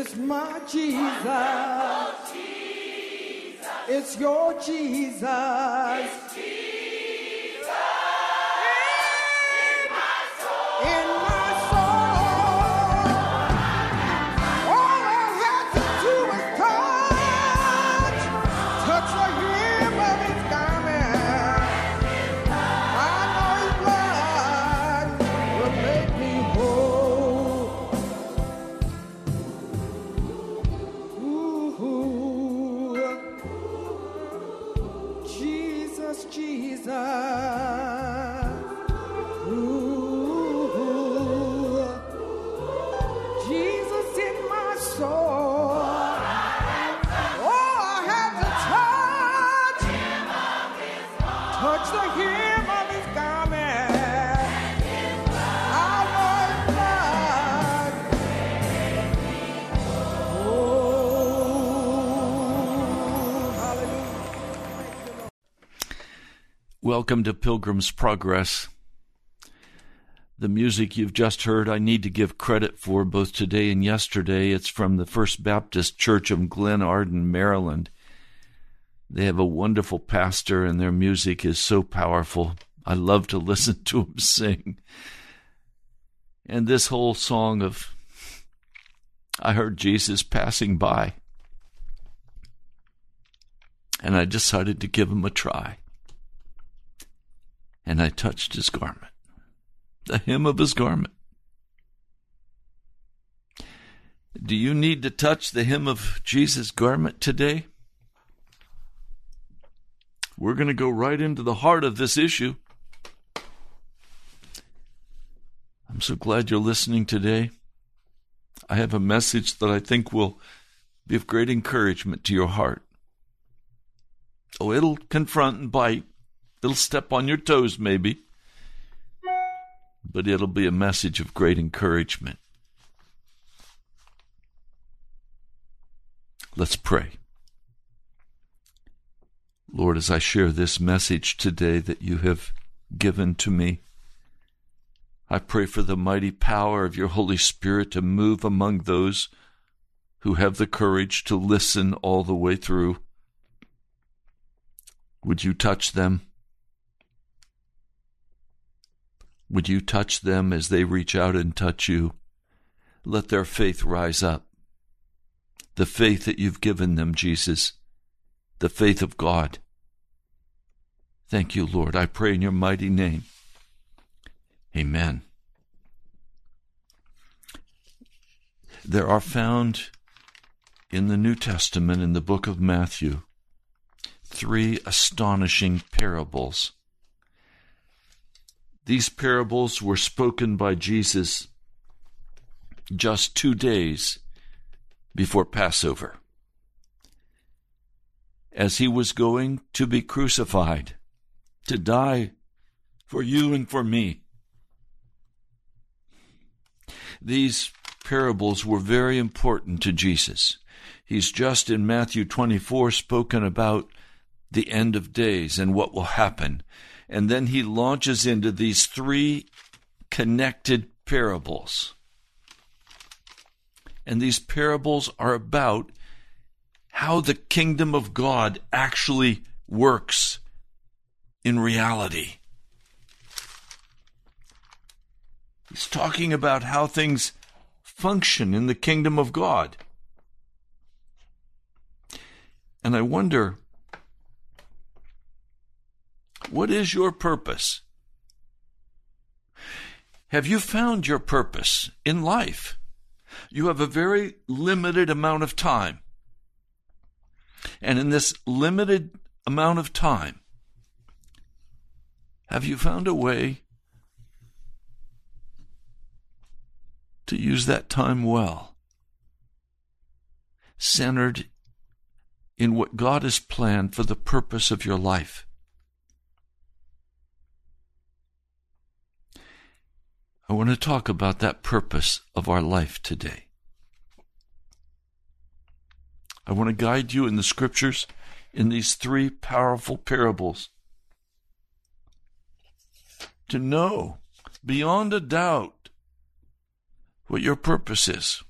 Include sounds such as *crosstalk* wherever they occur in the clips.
It's my Jesus. It's your Jesus. It's Jesus. Welcome to Pilgrim's Progress. The music you've just heard, I need to give credit for both today and yesterday. It's from the First Baptist Church of Glenarden, Maryland. They have a wonderful pastor, and their music is so powerful. I love to *laughs* listen to them sing. And this whole song of I heard Jesus passing by. And I decided to give him a try. And I touched his garment, the hem of his garment. Do you need to touch the hem of Jesus' garment today? We're going to go right into the heart of this issue. I'm so glad you're listening today. I have a message that I think will be of great encouragement to your heart. Oh, it'll confront and bite. It'll step on your toes, maybe. But it'll be a message of great encouragement. Let's pray. Lord, as I share this message today that you have given to me, I pray for the mighty power of your Holy Spirit to move among those who have the courage to listen all the way through. Would you touch them? Would you touch them as they reach out and touch you? Let their faith rise up. The faith that you've given them, Jesus. The faith of God. Thank you, Lord. I pray in your mighty name. Amen. There are found in the New Testament, in the book of Matthew, three astonishing parables. These parables were spoken by Jesus just two days before Passover, as he was going to be crucified, to die for you and for me. These parables were very important to Jesus. He's just in Matthew 24 spoken about the end of days and what will happen. And then he launches into these three connected parables. And these parables are about how the kingdom of God actually works in reality. He's talking about how things function in the kingdom of God. And I wonder, what is your purpose? Have you found your purpose in life? You have a very limited amount of time. And in this limited amount of time, have you found a way to use that time well, centered in what God has planned for the purpose of your life. I want to talk about that purpose of our life today. I want to guide you in the scriptures in these three powerful parables to know beyond a doubt what your purpose is.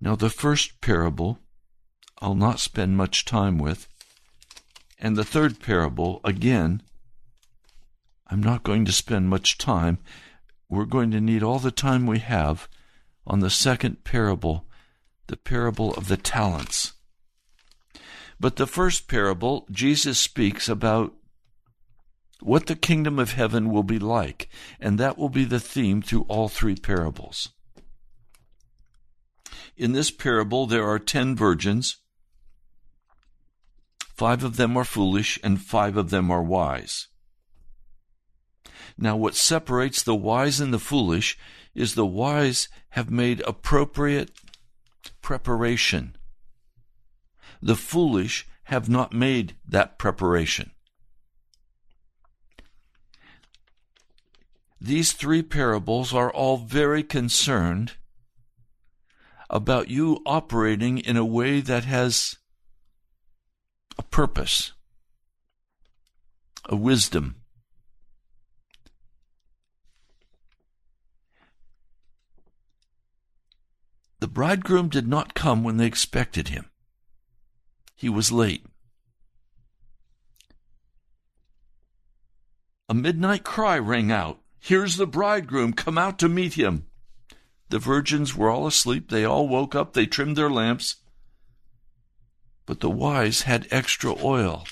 Now, the first parable I'll not spend much time with, and the third parable, again, I'm not going to spend much time. We're going to need all the time we have on the second parable, the parable of the talents. But the first parable, Jesus speaks about what the kingdom of heaven will be like, and that will be the theme through all three parables. In this parable, there are ten virgins. Five of them are foolish, and five of them are wise. Now, what separates the wise and the foolish is the wise have made appropriate preparation. The foolish have not made that preparation. These three parables are all very concerned about you operating in a way that has a purpose, a wisdom. The bridegroom did not come when they expected him. He was late. A midnight cry rang out Here's the bridegroom, come out to meet him. The virgins were all asleep. They all woke up. They trimmed their lamps. But the wise had extra oil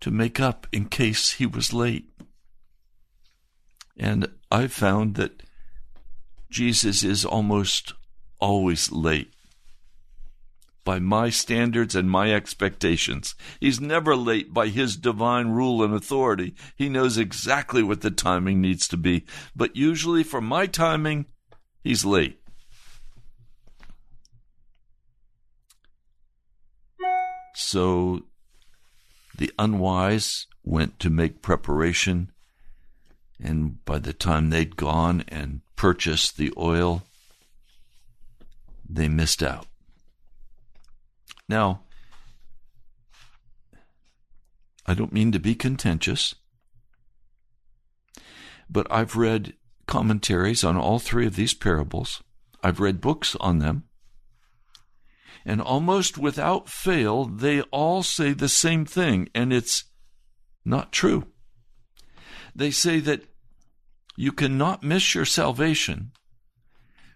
to make up in case he was late. And I found that Jesus is almost always late by my standards and my expectations. He's never late by his divine rule and authority. He knows exactly what the timing needs to be. But usually, for my timing, he's late. So the unwise went to make preparation, and by the time they'd gone and purchased the oil, they missed out. Now, I don't mean to be contentious, but I've read commentaries on all three of these parables. I've read books on them. And almost without fail, they all say the same thing, and it's not true. They say that you cannot miss your salvation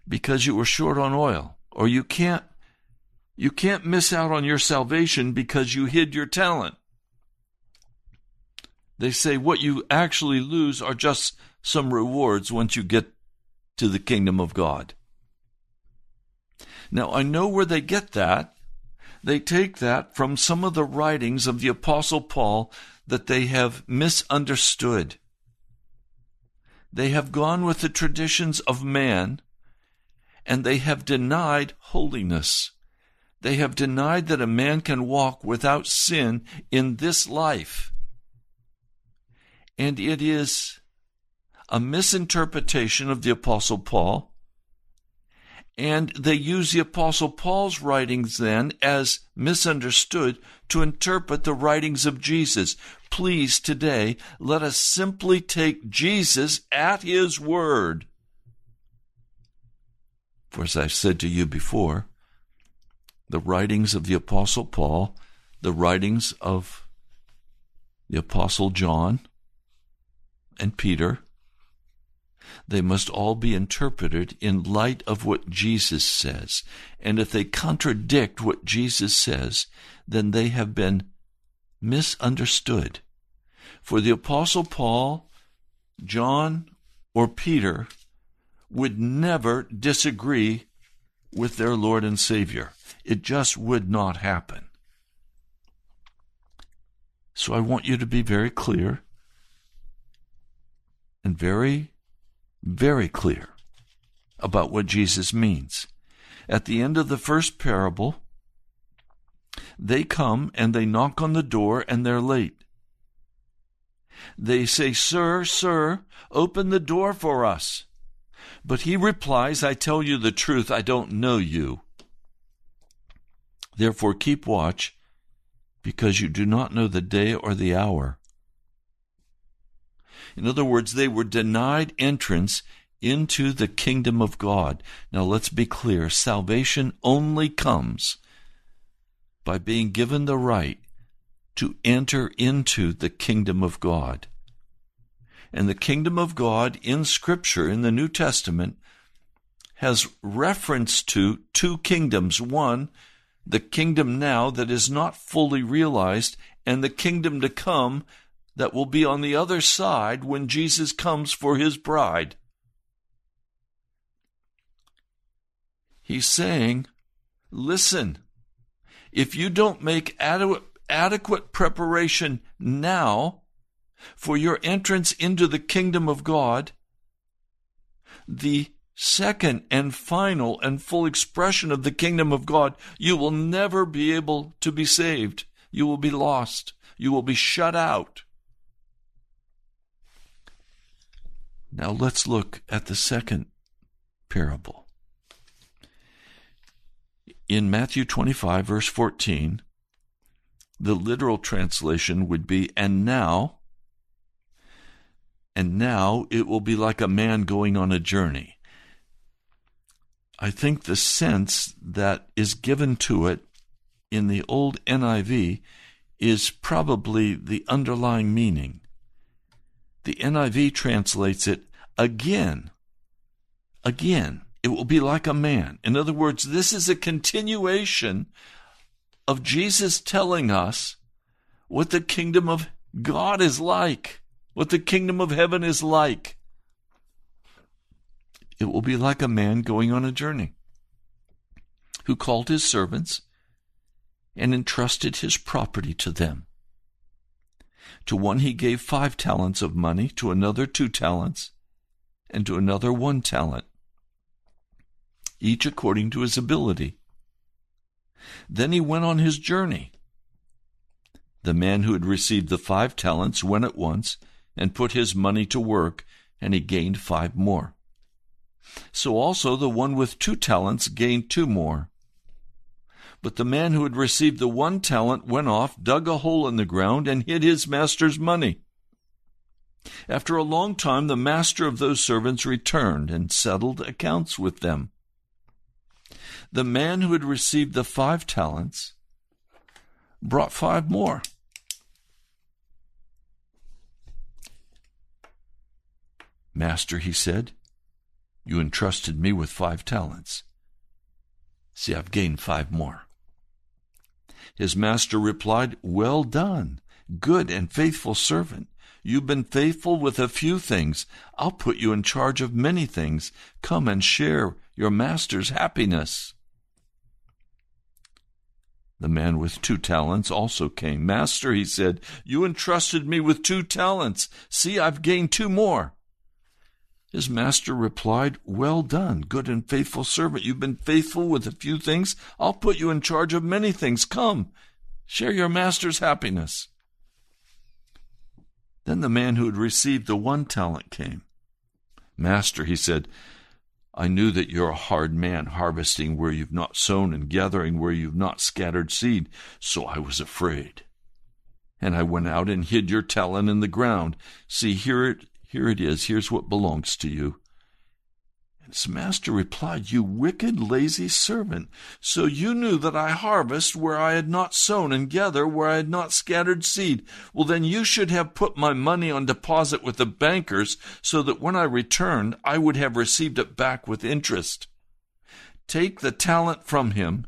because you were short on oil, or you can't you can't miss out on your salvation because you hid your talent. They say what you actually lose are just some rewards once you get to the kingdom of God. Now, I know where they get that. They take that from some of the writings of the Apostle Paul that they have misunderstood. They have gone with the traditions of man and they have denied holiness. They have denied that a man can walk without sin in this life. And it is a misinterpretation of the Apostle Paul and they use the Apostle Paul's writings then as misunderstood to interpret the writings of Jesus. Please, today, let us simply take Jesus at his word. For as I've said to you before, the writings of the Apostle Paul, the writings of the Apostle John and Peter, they must all be interpreted in light of what Jesus says. And if they contradict what Jesus says, then they have been misunderstood. For the Apostle Paul, John, or Peter would never disagree with their Lord and Savior. It just would not happen. So I want you to be very clear and very very clear about what Jesus means. At the end of the first parable, they come and they knock on the door and they're late. They say, Sir, sir, open the door for us. But he replies, I tell you the truth, I don't know you. Therefore keep watch, because you do not know the day or the hour in other words, they were denied entrance into the kingdom of God. Now let's be clear salvation only comes by being given the right to enter into the kingdom of God. And the kingdom of God in Scripture, in the New Testament, has reference to two kingdoms. One, the kingdom now that is not fully realized, and the kingdom to come that will be on the other side when Jesus comes for his bride. He's saying, listen, if you don't make adequate, adequate preparation now for your entrance into the kingdom of God, the second and final and full expression of the kingdom of God, you will never be able to be saved. You will be lost. You will be shut out. Now let's look at the second parable. In Matthew 25, verse 14, the literal translation would be, and now, and now it will be like a man going on a journey. I think the sense that is given to it in the old NIV is probably the underlying meaning. The NIV translates it again. Again. it will be like a man. In other words, this is a continuation of Jesus telling us what the kingdom of God is like, what the kingdom of heaven is like. It will be like a man going on a journey who called his servants and entrusted his property to them. To one he gave five talents of money, to another two talents, and to another one talent, each according to his ability. Then he went on his journey. The man who had received the five talents went at once and put his money to work, and he gained five more. So also the one with two talents gained two more. But the man who had received the one talent went off, dug a hole in the ground, and hid his master's money. After a long time, the master of those servants returned and settled accounts with them. The man who had received the five talents brought five more. Master, he said, you entrusted me with five talents. See, I've gained five more. His master replied, Well done, good and faithful servant. You've been faithful with a few things. I'll put you in charge of many things. Come and share your master's happiness. The man with two talents also came. Master, he said, you entrusted me with two talents. See, I've gained two more. His master replied, Well done, good and faithful servant. You've been faithful with a few things. I'll put you in charge of many things. Come, share your master's happiness. Then the man who had received the one talent came. Master, he said, I knew that you're a hard man, harvesting where you've not sown and gathering where you've not scattered seed, so I was afraid. And I went out and hid your talent in the ground. See, here it here it is. Here's what belongs to you. And his master replied, You wicked, lazy servant. So you knew that I harvest where I had not sown and gather where I had not scattered seed. Well, then you should have put my money on deposit with the bankers so that when I returned, I would have received it back with interest. Take the talent from him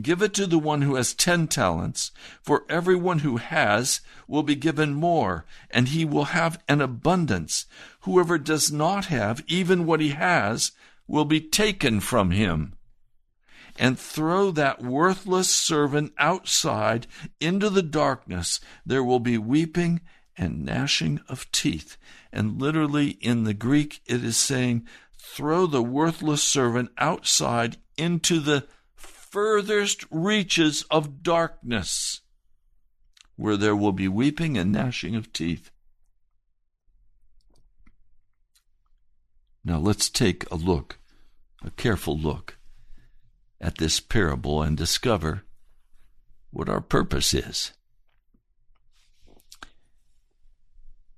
Give it to the one who has ten talents, for everyone who has will be given more, and he will have an abundance. Whoever does not have even what he has will be taken from him. And throw that worthless servant outside into the darkness. There will be weeping and gnashing of teeth. And literally in the Greek, it is saying, throw the worthless servant outside into the furthest reaches of darkness, where there will be weeping and gnashing of teeth. Now let's take a look, a careful look, at this parable and discover what our purpose is.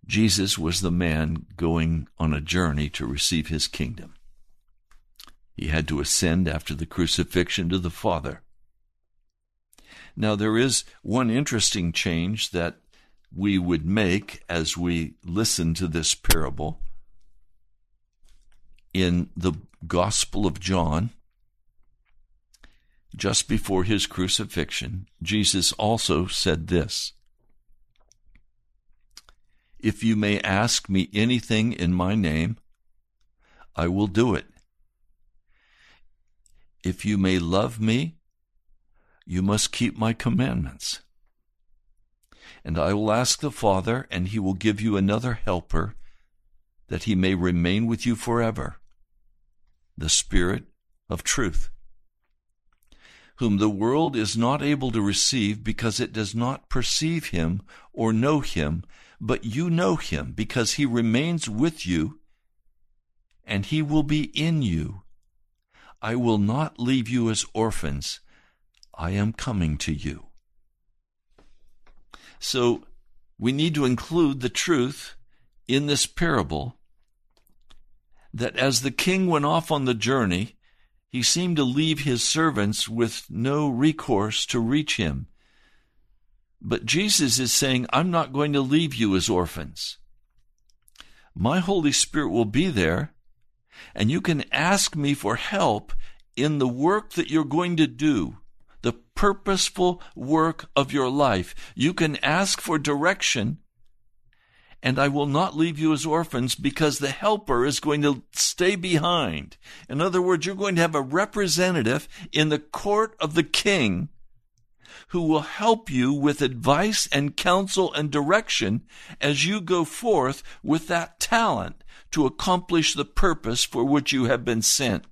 Jesus was the man going on a journey to receive his kingdom. He had to ascend after the crucifixion to the Father. Now, there is one interesting change that we would make as we listen to this parable. In the Gospel of John, just before his crucifixion, Jesus also said this If you may ask me anything in my name, I will do it. If you may love me, you must keep my commandments. And I will ask the Father, and he will give you another helper, that he may remain with you forever the Spirit of truth, whom the world is not able to receive because it does not perceive him or know him, but you know him because he remains with you and he will be in you. I will not leave you as orphans. I am coming to you. So we need to include the truth in this parable that as the king went off on the journey, he seemed to leave his servants with no recourse to reach him. But Jesus is saying, I'm not going to leave you as orphans. My Holy Spirit will be there And you can ask me for help in the work that you're going to do, the purposeful work of your life. You can ask for direction, and I will not leave you as orphans because the helper is going to stay behind. In other words, you're going to have a representative in the court of the king who will help you with advice and counsel and direction as you go forth with that talent to accomplish the purpose for which you have been sent.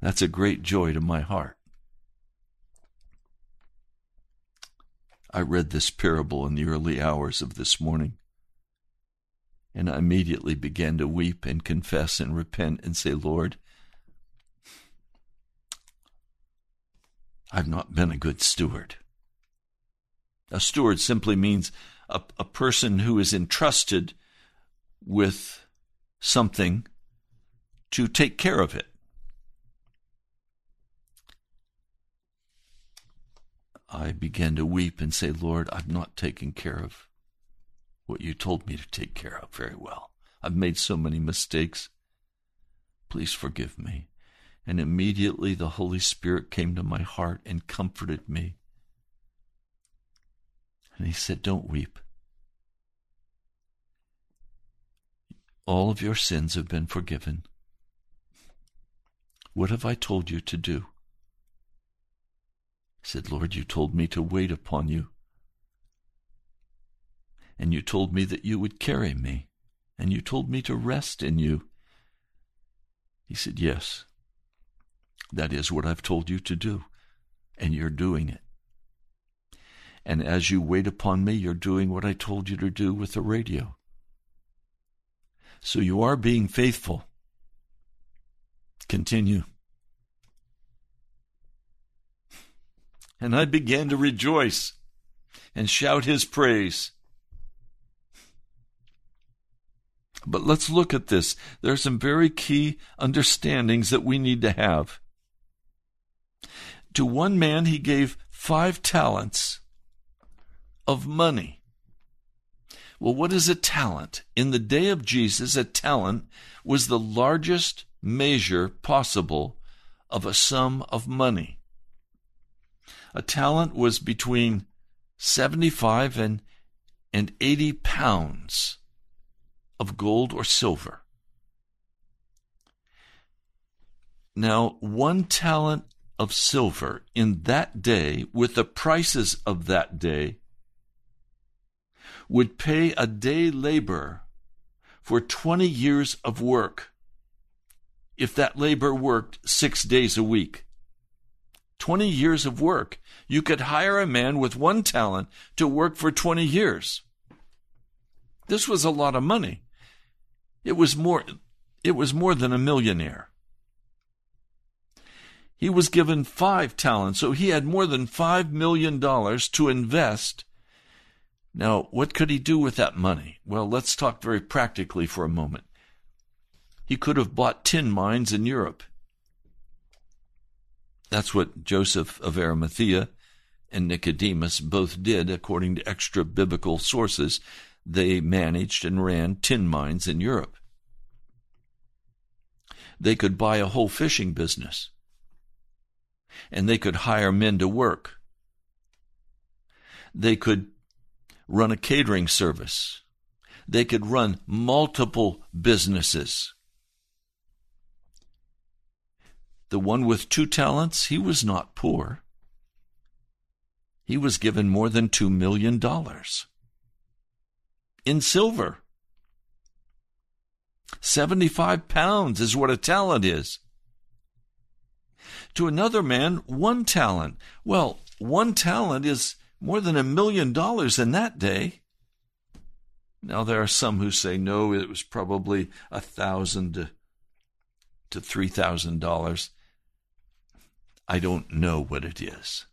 That's a great joy to my heart. I read this parable in the early hours of this morning, and I immediately began to weep and confess and repent and say, Lord, I've not been a good steward. A steward simply means a, a person who is entrusted with something to take care of it. I began to weep and say, Lord, I've not taken care of what you told me to take care of very well. I've made so many mistakes. Please forgive me. And immediately the Holy Spirit came to my heart and comforted me. And he said, Don't weep. All of your sins have been forgiven. What have I told you to do? Said, Lord, you told me to wait upon you. And you told me that you would carry me. And you told me to rest in you. He said, Yes. That is what I've told you to do. And you're doing it. And as you wait upon me, you're doing what I told you to do with the radio. So you are being faithful. Continue. And I began to rejoice and shout his praise. But let's look at this. There are some very key understandings that we need to have. To one man, he gave five talents of money. Well, what is a talent? In the day of Jesus, a talent was the largest measure possible of a sum of money. A talent was between 75 and, and 80 pounds of gold or silver. Now, one talent of silver in that day, with the prices of that day, would pay a day labor for 20 years of work if that labor worked six days a week. 20 years of work. You could hire a man with one talent to work for 20 years. This was a lot of money. It was more, it was more than a millionaire. He was given five talents, so he had more than five million dollars to invest. Now, what could he do with that money? Well, let's talk very practically for a moment. He could have bought tin mines in Europe. That's what Joseph of Arimathea and Nicodemus both did, according to extra biblical sources. They managed and ran tin mines in Europe. They could buy a whole fishing business, and they could hire men to work. They could run a catering service. They could run multiple businesses. The one with two talents, he was not poor. He was given more than two million dollars in silver. 75 pounds is what a talent is. To another man, one talent. Well, one talent is more than a million dollars in that day. Now, there are some who say, no, it was probably a thousand to, three thousand dollars. I don't know what it is.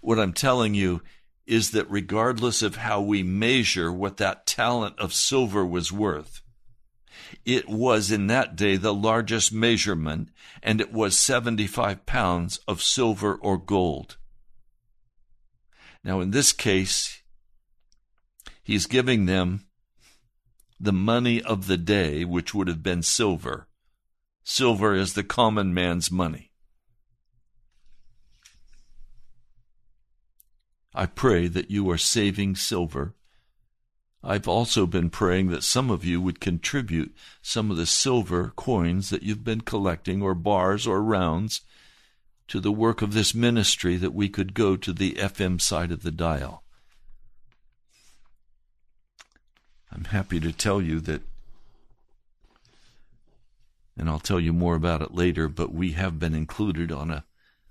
What I'm telling you is that regardless of how we measure what that talent of silver was worth, it was in that day the largest measurement, and it was 75 pounds of silver or gold. Now, in this case, he's giving them the money of the day, which would have been silver. Silver is the common man's money. I pray that you are saving silver. I've also been praying that some of you would contribute some of the silver coins that you've been collecting, or bars or rounds, to the work of this ministry that we could go to the FM side of the dial. I'm happy to tell you that, and I'll tell you more about it later, but we have been included on a,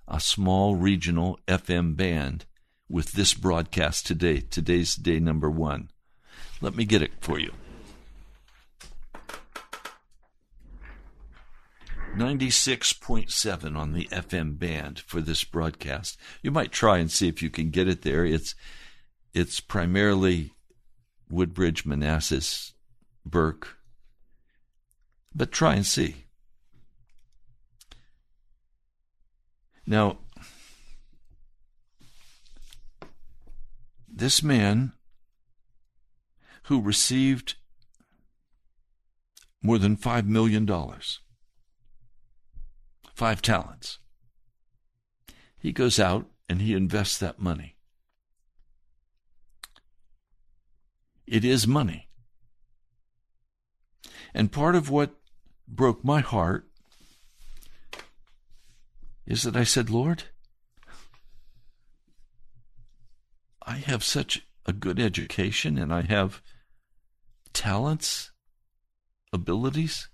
a small regional FM band with this broadcast today. Today's day number one. Let me get it for you. 96.7 on the FM band for this broadcast. You might try and see if you can get it there. It's it's primarily Woodbridge, Manassas, Burke. But try and see. Now, this man who received more than $5 million, five talents, he goes out and he invests that money. It is money. And part of what broke my heart is that I said, Lord, I have such a good education and I have talents, abilities,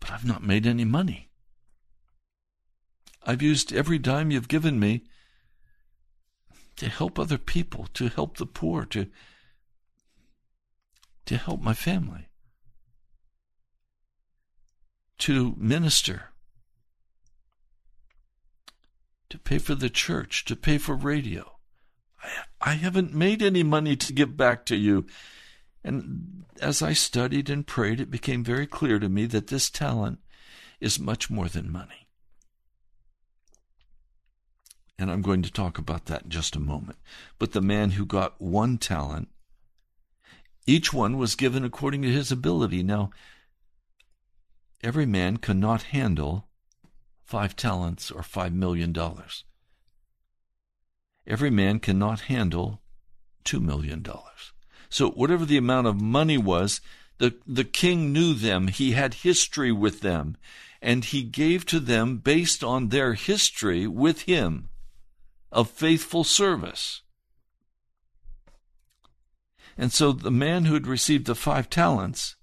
but I've not made any money. I've used every dime you've given me to help other people, to help the poor, to to help my family, to minister, to pay for the church, to pay for radio. I, haven't made any money to give back to you. And as I studied and prayed, it became very clear to me that this talent is much more than money. And I'm going to talk about that in just a moment. But the man who got one talent, each one was given according to his ability. Now, every man cannot handle five talents or five million dollars. Every man cannot handle two million dollars. So whatever the amount of money was, the, the king knew them. He had history with them. And he gave to them based on their history with him of faithful service. And so the man who had received the five talents,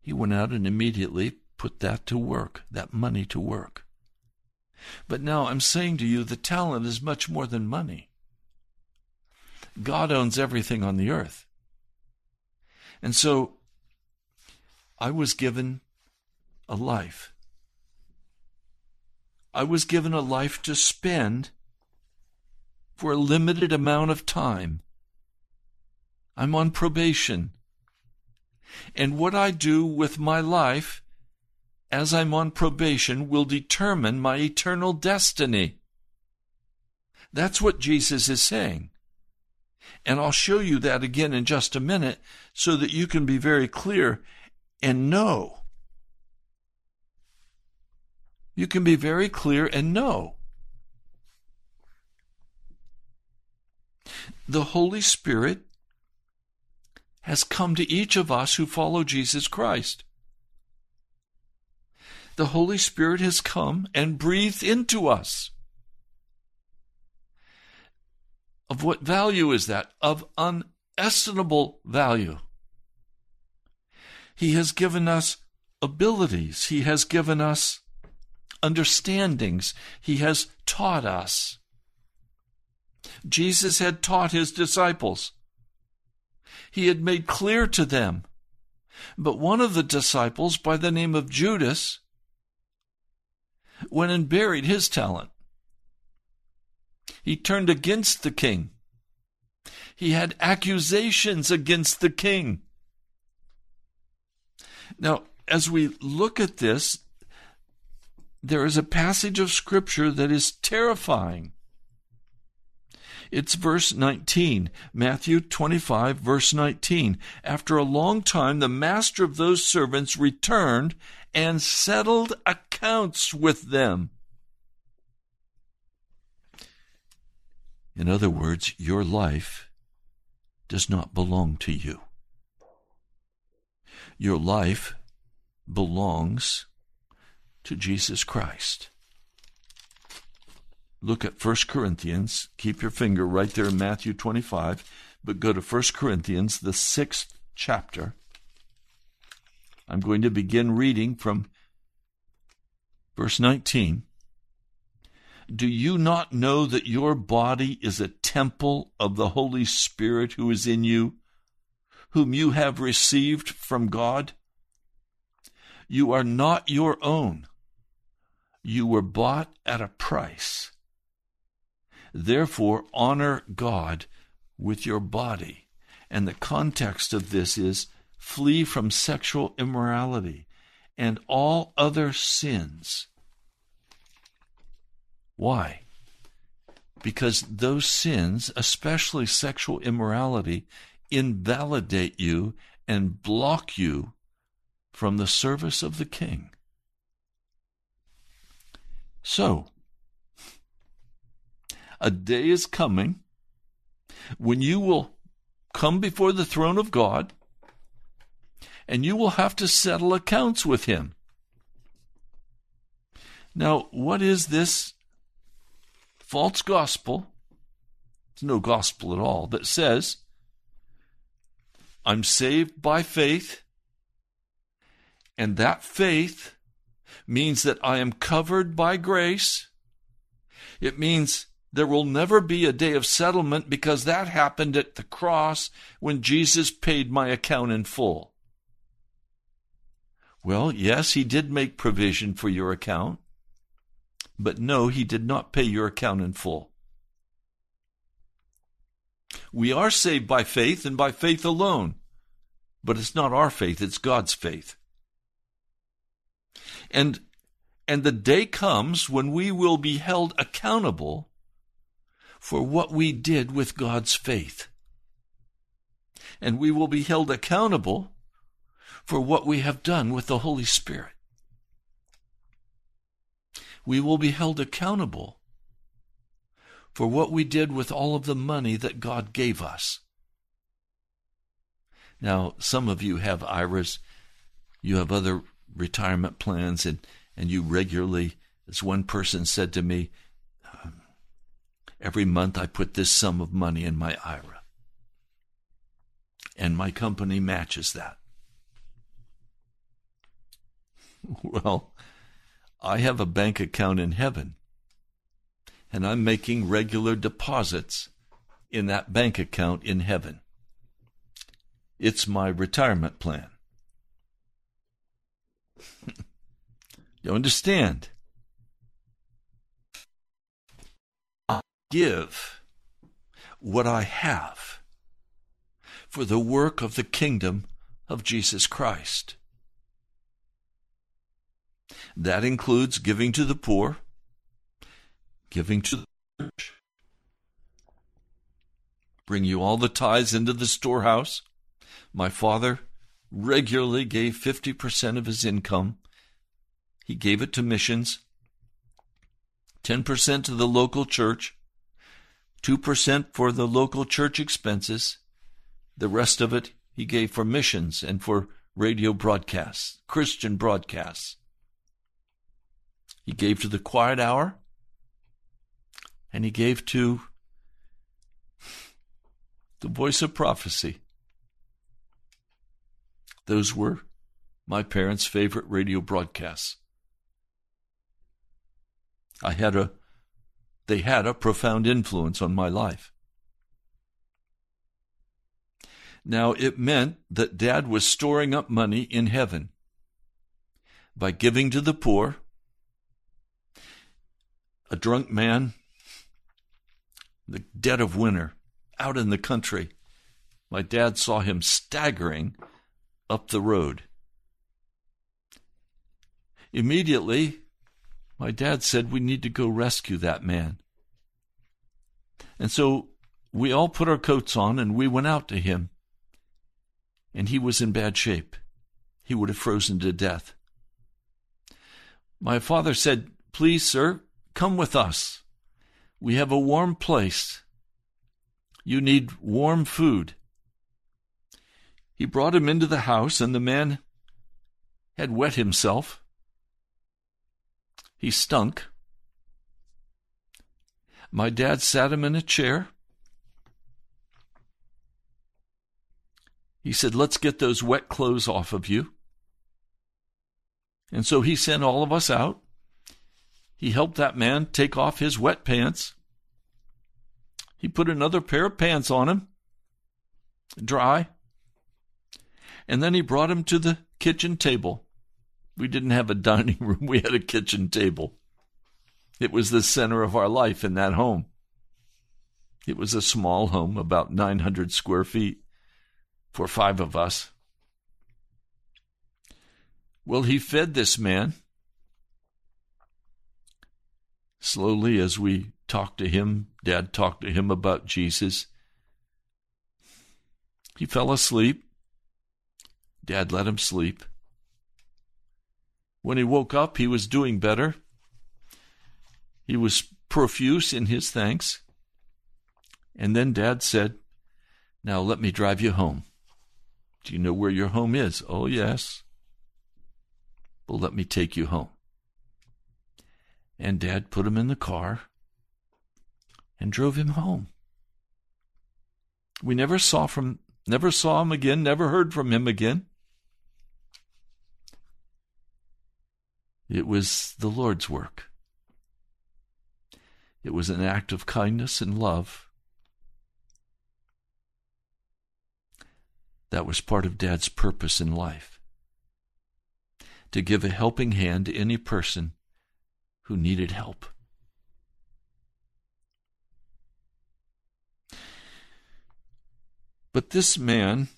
he went out and immediately put that to work, that money to work. But now I'm saying to you, the talent is much more than money. God owns everything on the earth. And so I was given a life. I was given a life to spend for a limited amount of time. I'm on probation. And what I do with my life as I'm on probation will determine my eternal destiny. That's what Jesus is saying. And I'll show you that again in just a minute so that you can be very clear and know you can be very clear and know. The Holy Spirit has come to each of us who follow Jesus Christ. The Holy Spirit has come and breathed into us. Of what value is that? Of unestimable value. He has given us abilities. He has given us understandings he has taught us. Jesus had taught his disciples. He had made clear to them. But one of the disciples, by the name of Judas, went and buried his talent. He turned against the king. He had accusations against the king. Now, as we look at this, there is a passage of Scripture that is terrifying. It's verse 19. Matthew 25, verse 19. After a long time, the master of those servants returned and settled accounts with them. In other words, your life does not belong to you. Your life belongs to Jesus Christ. Look at 1 Corinthians. Keep your finger right there in Matthew 25, but go to 1 Corinthians, the sixth chapter. I'm going to begin reading from verse 19. Do you not know that your body is a temple of the Holy Spirit who is in you, whom you have received from God? You are not your own. You were bought at a price. Therefore, honor God with your body. And the context of this is flee from sexual immorality and all other sins. Why? Because those sins, especially sexual immorality, invalidate you and block you from the service of the king. So, a day is coming when you will come before the throne of God and you will have to settle accounts with Him. Now, what is this false gospel? It's no gospel at all that says, I'm saved by faith, and that faith means that I am covered by grace. It means there will never be a day of settlement because that happened at the cross when Jesus paid my account in full. Well, yes, he did make provision for your account, but no, he did not pay your account in full. We are saved by faith and by faith alone, but it's not our faith, it's God's faith. And and the day comes when we will be held accountable for what we did with God's faith. And we will be held accountable for what we have done with the Holy Spirit. We will be held accountable for what we did with all of the money that God gave us. Now, some of you have IRAs, you have other retirement plans, and, and you regularly, as one person said to me, Every month I put this sum of money in my IRA. And my company matches that. *laughs* Well, I have a bank account in heaven, and I'm making regular deposits in that bank account in heaven. It's my retirement plan. *laughs* you understand? Give what I have for the work of the kingdom of Jesus Christ. That includes giving to the poor, giving to the church, bring you all the tithes into the storehouse. My father regularly gave 50% of his income. He gave it to missions, 10% to the local church, 2% for the local church expenses. The rest of it he gave for missions and for radio broadcasts, Christian broadcasts. He gave to the quiet hour and he gave to the voice of prophecy. Those were my parents' favorite radio broadcasts. I had a they had a profound influence on my life. Now, it meant that Dad was storing up money in heaven by giving to the poor. A drunk man, the dead of winter, out in the country, my dad saw him staggering up the road. Immediately, my dad said, We need to go rescue that man. And so we all put our coats on and we went out to him. And he was in bad shape. He would have frozen to death. My father said, Please, sir, come with us. We have a warm place. You need warm food. He brought him into the house, and the man had wet himself. He stunk. My dad sat him in a chair. He said, Let's get those wet clothes off of you. And so he sent all of us out. He helped that man take off his wet pants. He put another pair of pants on him, dry. And then he brought him to the kitchen table. We didn't have a dining *laughs* room, we had a kitchen table. It was the center of our life in that home. It was a small home, about 900 square feet for five of us. Well, he fed this man. Slowly, as we talked to him, Dad talked to him about Jesus. He fell asleep. Dad let him sleep. When he woke up, he was doing better. He was profuse in his thanks. And then Dad said, Now let me drive you home. Do you know where your home is? Oh, yes. Well, let me take you home. And Dad put him in the car and drove him home. We never saw from never saw him again, never heard from him again. It was the Lord's work. It was an act of kindness and love. That was part of Dad's purpose in life to give a helping hand to any person who needed help. But this man,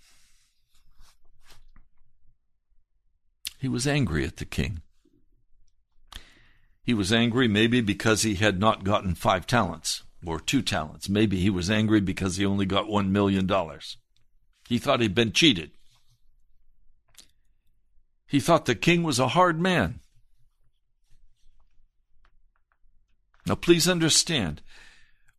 he was angry at the king. He was angry maybe because he had not gotten five talents or two talents. Maybe he was angry because he only got one million dollars. He thought he'd been cheated. He thought the king was a hard man. Now, please understand,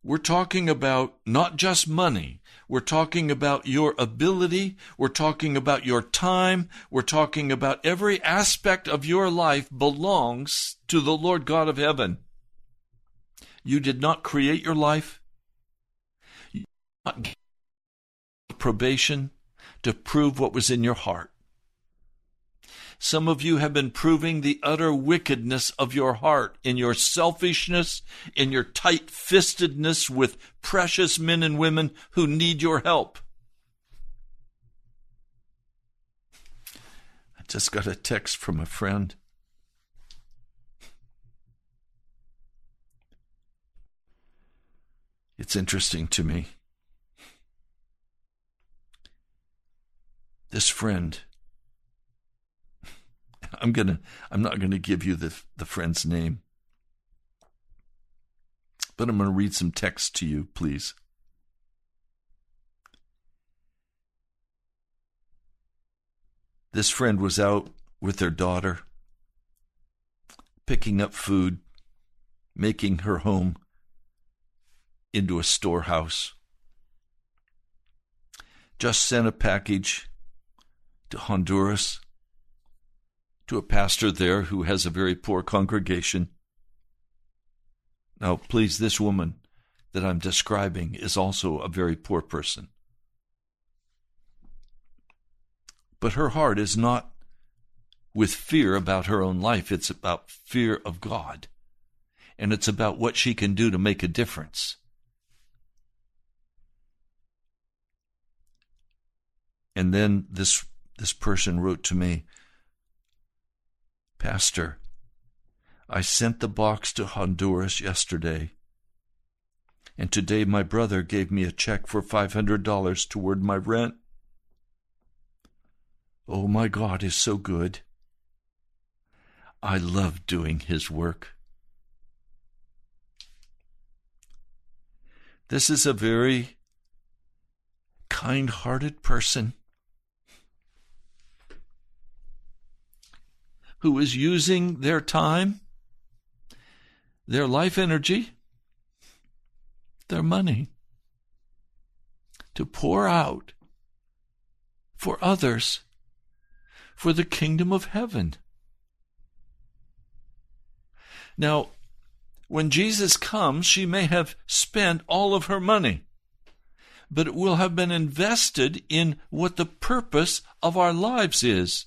we're talking about not just money. We're talking about your ability. We're talking about your time. We're talking about every aspect of your life belongs to the Lord God of heaven. You did not create your life. You did not probation to prove what was in your heart. Some of you have been proving the utter wickedness of your heart in your selfishness, in your tight fistedness with precious men and women who need your help. I just got a text from a friend. It's interesting to me. This friend I'm gonna I'm not gonna give you the the friend's name. But I'm gonna read some text to you, please. This friend was out with their daughter, picking up food, making her home into a storehouse. Just sent a package to Honduras to a pastor there who has a very poor congregation. Now, please, this woman that I'm describing is also a very poor person. But her heart is not with fear about her own life, it's about fear of God. And it's about what she can do to make a difference. And then this this person wrote to me, Pastor, I sent the box to Honduras yesterday, and today my brother gave me a check for $500 toward my rent. Oh, my God is so good. I love doing His work. This is a very kind hearted person who is using their time, their life energy, their money to pour out for others for the kingdom of heaven. Now, when Jesus comes, she may have spent all of her money, but it will have been invested in what the purpose of our lives is.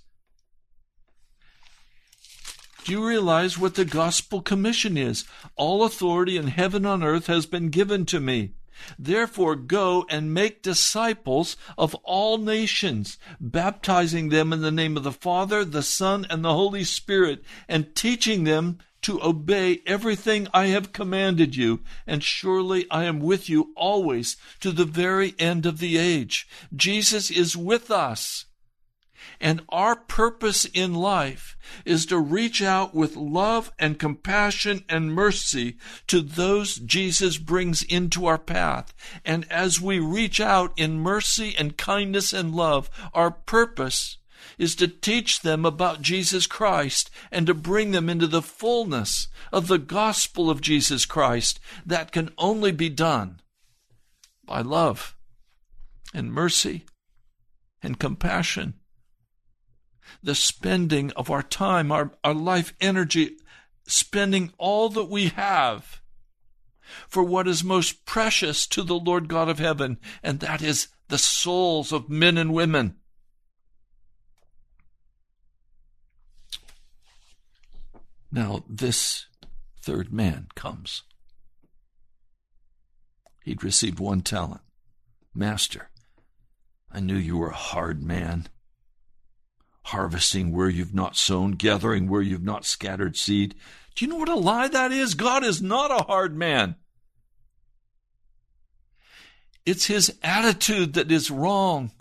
Do you realize what the gospel commission is? All authority in heaven and on earth has been given to me. Therefore, go and make disciples of all nations, baptizing them in the name of the Father, the Son, and the Holy Spirit, and teaching them to obey everything I have commanded you, and surely I am with you always to the very end of the age. Jesus is with us. And our purpose in life is to reach out with love and compassion and mercy to those Jesus brings into our path. And as we reach out in mercy and kindness and love, our purpose is to teach them about Jesus Christ and to bring them into the fullness of the gospel of Jesus Christ that can only be done by love and mercy and compassion. The spending of our time, our, our life energy, spending all that we have for what is most precious to the Lord God of heaven, and that is the souls of men and women. Now, this third man comes. He'd received one talent. Master, I knew you were a hard man, harvesting where you've not sown, gathering where you've not scattered seed. Do you know what a lie that is? God is not a hard man. It's his attitude that is wrong.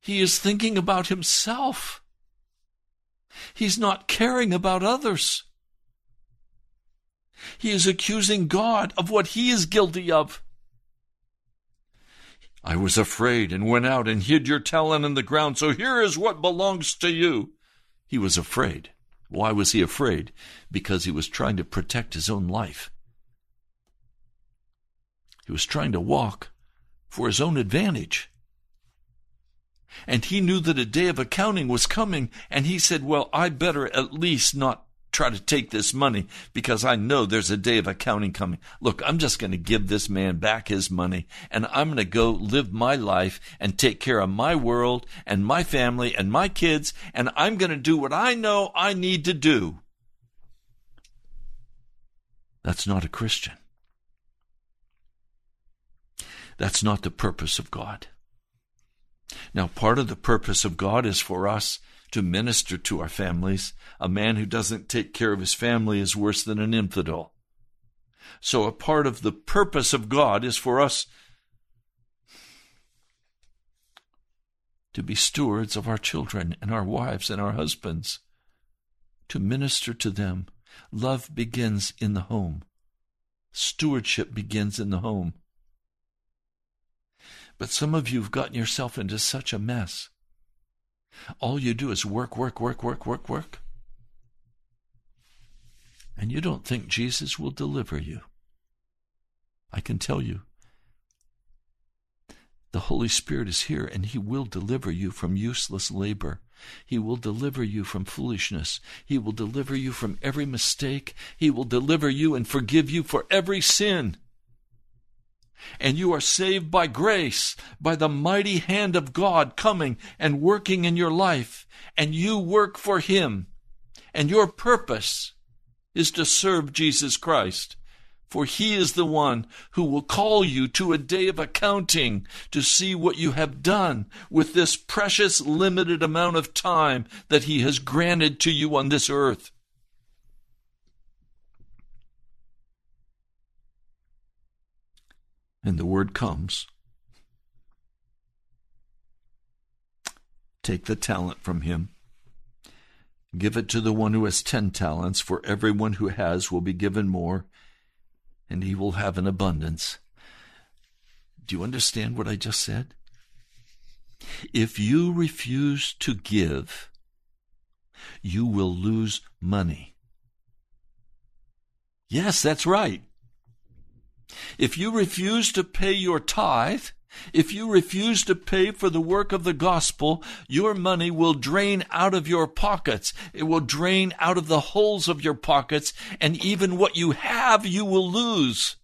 He is thinking about himself. He's not caring about others. He is accusing God of what he is guilty of. I was afraid and went out and hid your talent in the ground, so here is what belongs to you. He was afraid. Why was he afraid? Because he was trying to protect his own life. He was trying to walk for his own advantage. And he knew that a day of accounting was coming, and he said, Well, I better at least not try to take this money because I know there's a day of accounting coming. Look, I'm just going to give this man back his money and I'm going to go live my life and take care of my world and my family and my kids and I'm going to do what I know I need to do. That's not a Christian. That's not the purpose of God. Now, part of the purpose of God is for us to minister to our families. A man who doesn't take care of his family is worse than an infidel. So, a part of the purpose of God is for us to be stewards of our children and our wives and our husbands, to minister to them. Love begins in the home, stewardship begins in the home. But some of you have gotten yourself into such a mess. All you do is work, work, work, work, work, work. And you don't think Jesus will deliver you. I can tell you. The Holy Spirit is here and He will deliver you from useless labor. He will deliver you from foolishness. He will deliver you from every mistake. He will deliver you and forgive you for every sin and you are saved by grace, by the mighty hand of God coming and working in your life, and you work for Him, and your purpose is to serve Jesus Christ. For he is the one who will call you to a day of accounting to see what you have done with this precious limited amount of time that he has granted to you on this earth. And the word comes. Take the talent from him. Give it to the one who has ten talents, for everyone who has will be given more, and he will have an abundance. Do you understand what I just said? If you refuse to give, you will lose money. Yes, that's right. If you refuse to pay your tithe, if you refuse to pay for the work of the gospel, your money will drain out of your pockets. It will drain out of the holes of your pockets, and even what you have, you will lose.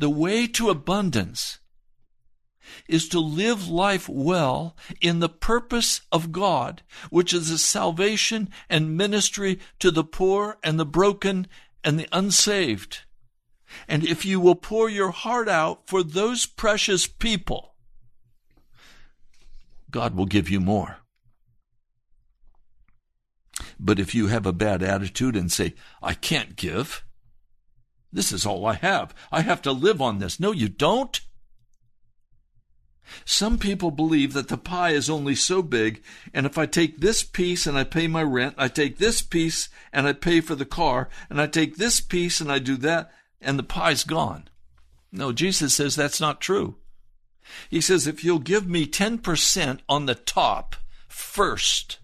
The way to abundance is to live life well in the purpose of God, which is the salvation and ministry to the poor and the broken and the unsaved. And if you will pour your heart out for those precious people, God will give you more. But if you have a bad attitude and say, I can't give, this is all I have. I have to live on this. No, you don't. Some people believe that the pie is only so big, and if I take this piece and I pay my rent, I take this piece and I pay for the car, and I take this piece and I do that, and the pie's gone. No, Jesus says that's not true. He says, if you'll give me 10% on the top first,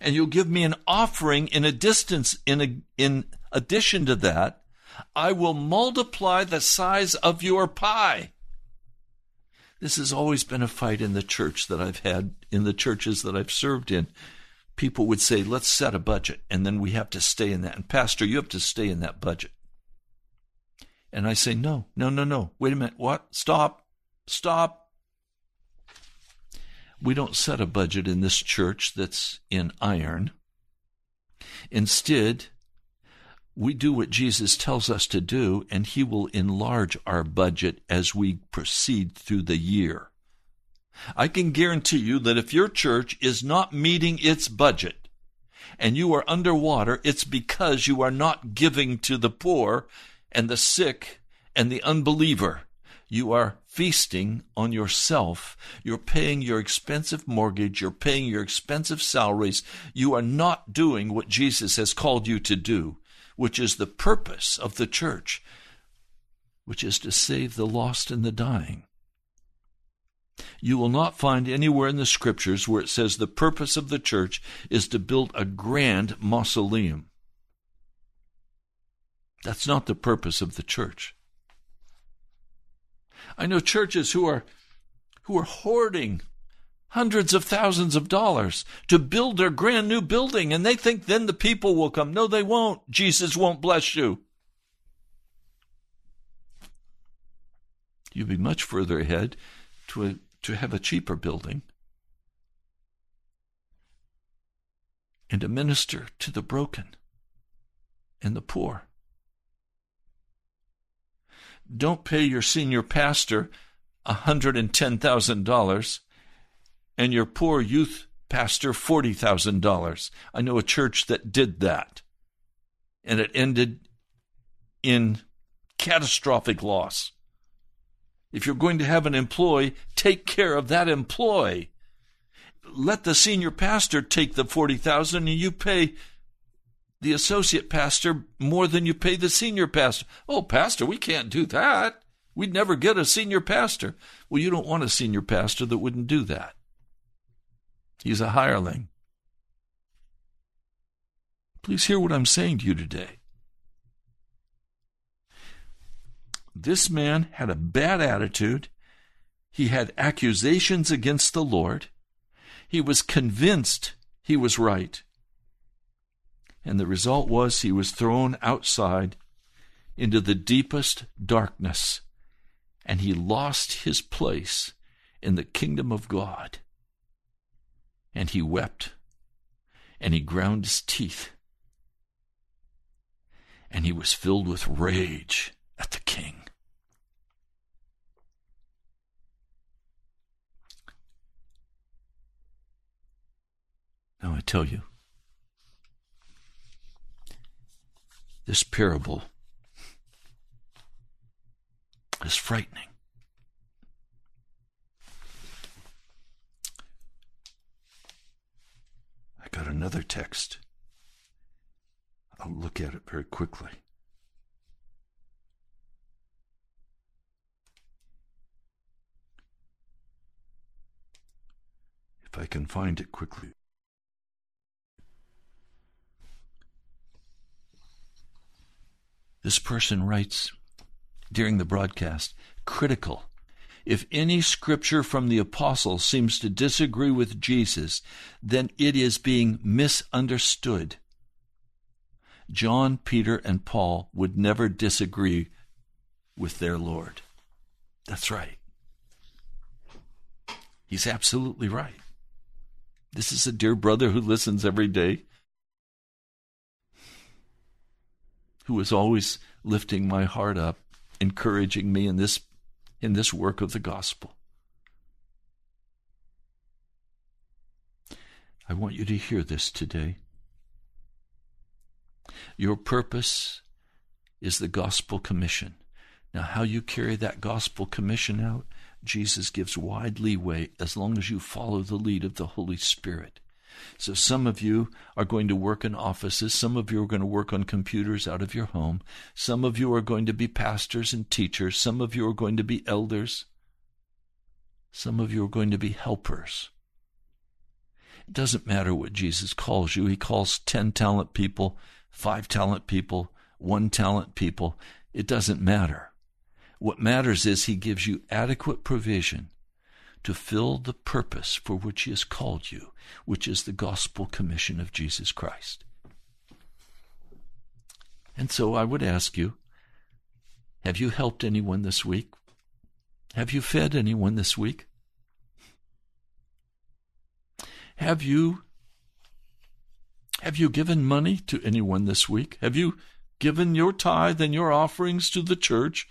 and you'll give me an offering in a distance, in, a, in addition to that, I will multiply the size of your pie. This has always been a fight in the church that I've had, in the churches that I've served in. People would say, let's set a budget, and then we have to stay in that. And, Pastor, you have to stay in that budget. And I say, no, no, no, no. Wait a minute. What? Stop. Stop. We don't set a budget in this church that's in iron. Instead, we do what Jesus tells us to do, and He will enlarge our budget as we proceed through the year. I can guarantee you that if your church is not meeting its budget and you are underwater, it's because you are not giving to the poor and the sick and the unbeliever. You are feasting on yourself. You're paying your expensive mortgage. You're paying your expensive salaries. You are not doing what Jesus has called you to do, which is the purpose of the church, which is to save the lost and the dying. You will not find anywhere in the scriptures where it says the purpose of the church is to build a grand mausoleum. That's not the purpose of the church. I know churches who are who are hoarding hundreds of thousands of dollars to build their grand new building and they think then the people will come. No, they won't. Jesus won't bless you. You'd be much further ahead to a, to have a cheaper building and to minister to the broken and the poor. Don't pay your senior pastor $110,000 and your poor youth pastor $40,000. I know a church that did that, and it ended in catastrophic loss. If you're going to have an employee, take care of that employee. Let the senior pastor take the 40,000 and you pay the associate pastor more than you pay the senior pastor. Oh, pastor, we can't do that. We'd never get a senior pastor. Well, you don't want a senior pastor that wouldn't do that. He's a hireling. Please hear what I'm saying to you today. This man had a bad attitude. He had accusations against the Lord. He was convinced he was right and the result was he was thrown outside into the deepest darkness, and he lost his place in the kingdom of God. And he wept, and he ground his teeth, and he was filled with rage at the king. Now I tell you, This parable is frightening. I got another text. I'll look at it very quickly. If I can find it quickly. This person writes during the broadcast critical. If any scripture from the apostles seems to disagree with Jesus, then it is being misunderstood. John, Peter, and Paul would never disagree with their Lord. That's right. He's absolutely right. This is a dear brother who listens every day, who is always lifting my heart up, encouraging me in this in this work of the gospel. I want you to hear this today. Your purpose is the gospel commission. Now, how you carry that gospel commission out, Jesus gives wide leeway as long as you follow the lead of the Holy Spirit. So, some of you are going to work in offices. Some of you are going to work on computers out of your home. Some of you are going to be pastors and teachers. Some of you are going to be elders. Some of you are going to be helpers. It doesn't matter what Jesus calls you. He calls 10 talent people, five talent people, one talent people. It doesn't matter. What matters is He gives you adequate provision to fill the purpose for which He has called you, which is the gospel commission of Jesus Christ. And so I would ask you have you helped anyone this week? Have you fed anyone this week? Have you have you given money to anyone this week? Have you given your tithe and your offerings to the church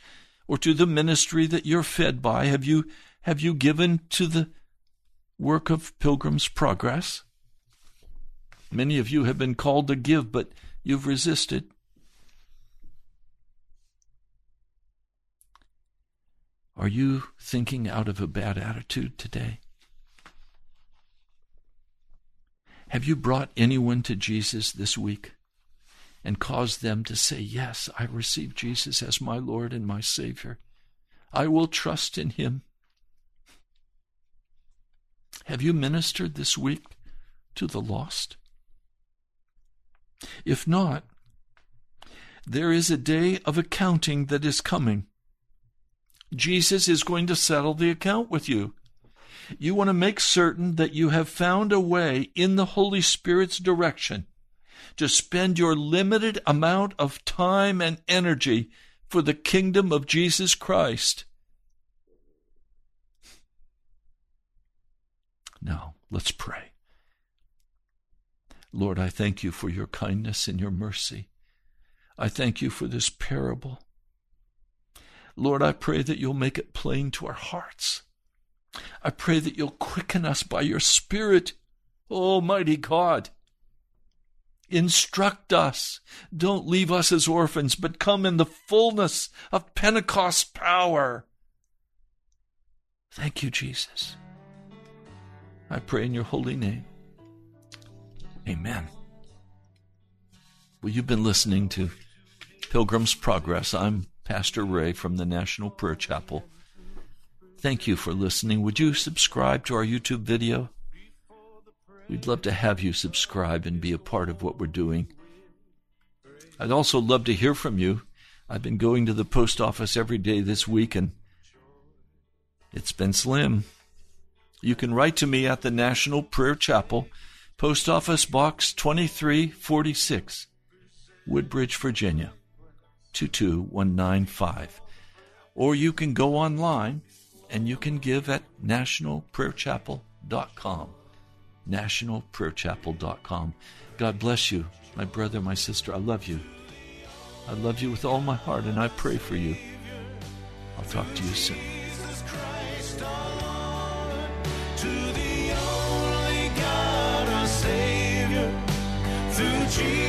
or to the ministry that you're fed by? Have you have you given to the work of Pilgrim's Progress? Many of you have been called to give, but you've resisted. Are you thinking out of a bad attitude today? Have you brought anyone to Jesus this week? and caused them to say, Yes, I receive Jesus as my Lord and my Savior. I will trust in Him. Have you ministered this week to the lost? If not, there is a day of accounting that is coming. Jesus is going to settle the account with you. You want to make certain that you have found a way in the Holy Spirit's direction to spend your limited amount of time and energy for the kingdom of Jesus Christ. Now, let's pray. Lord, I thank you for your kindness and your mercy. I thank you for this parable. Lord, I pray that you'll make it plain to our hearts. I pray that you'll quicken us by your Spirit, Almighty God. Instruct us. Don't leave us as orphans, but come in the fullness of Pentecost power. Thank you, Jesus. I pray in your holy name. Amen. Well, you've been listening to Pilgrim's Progress. I'm Pastor Ray from the National Prayer Chapel. Thank you for listening. Would you subscribe to our YouTube video? We'd love to have you subscribe and be a part of what we're doing. I'd also love to hear from you. I've been going to the post office every day this week and it's been slim. You can write to me at the National Prayer Chapel, Post Office Box 2346, Woodbridge, Virginia 22195. Or you can go online and you can give at nationalprayerchapel.com nationalprayerchapel.com. God bless you, my brother, my sister. I love you. I love you with all my heart, and I pray for you. I'll talk to you soon. Jesus.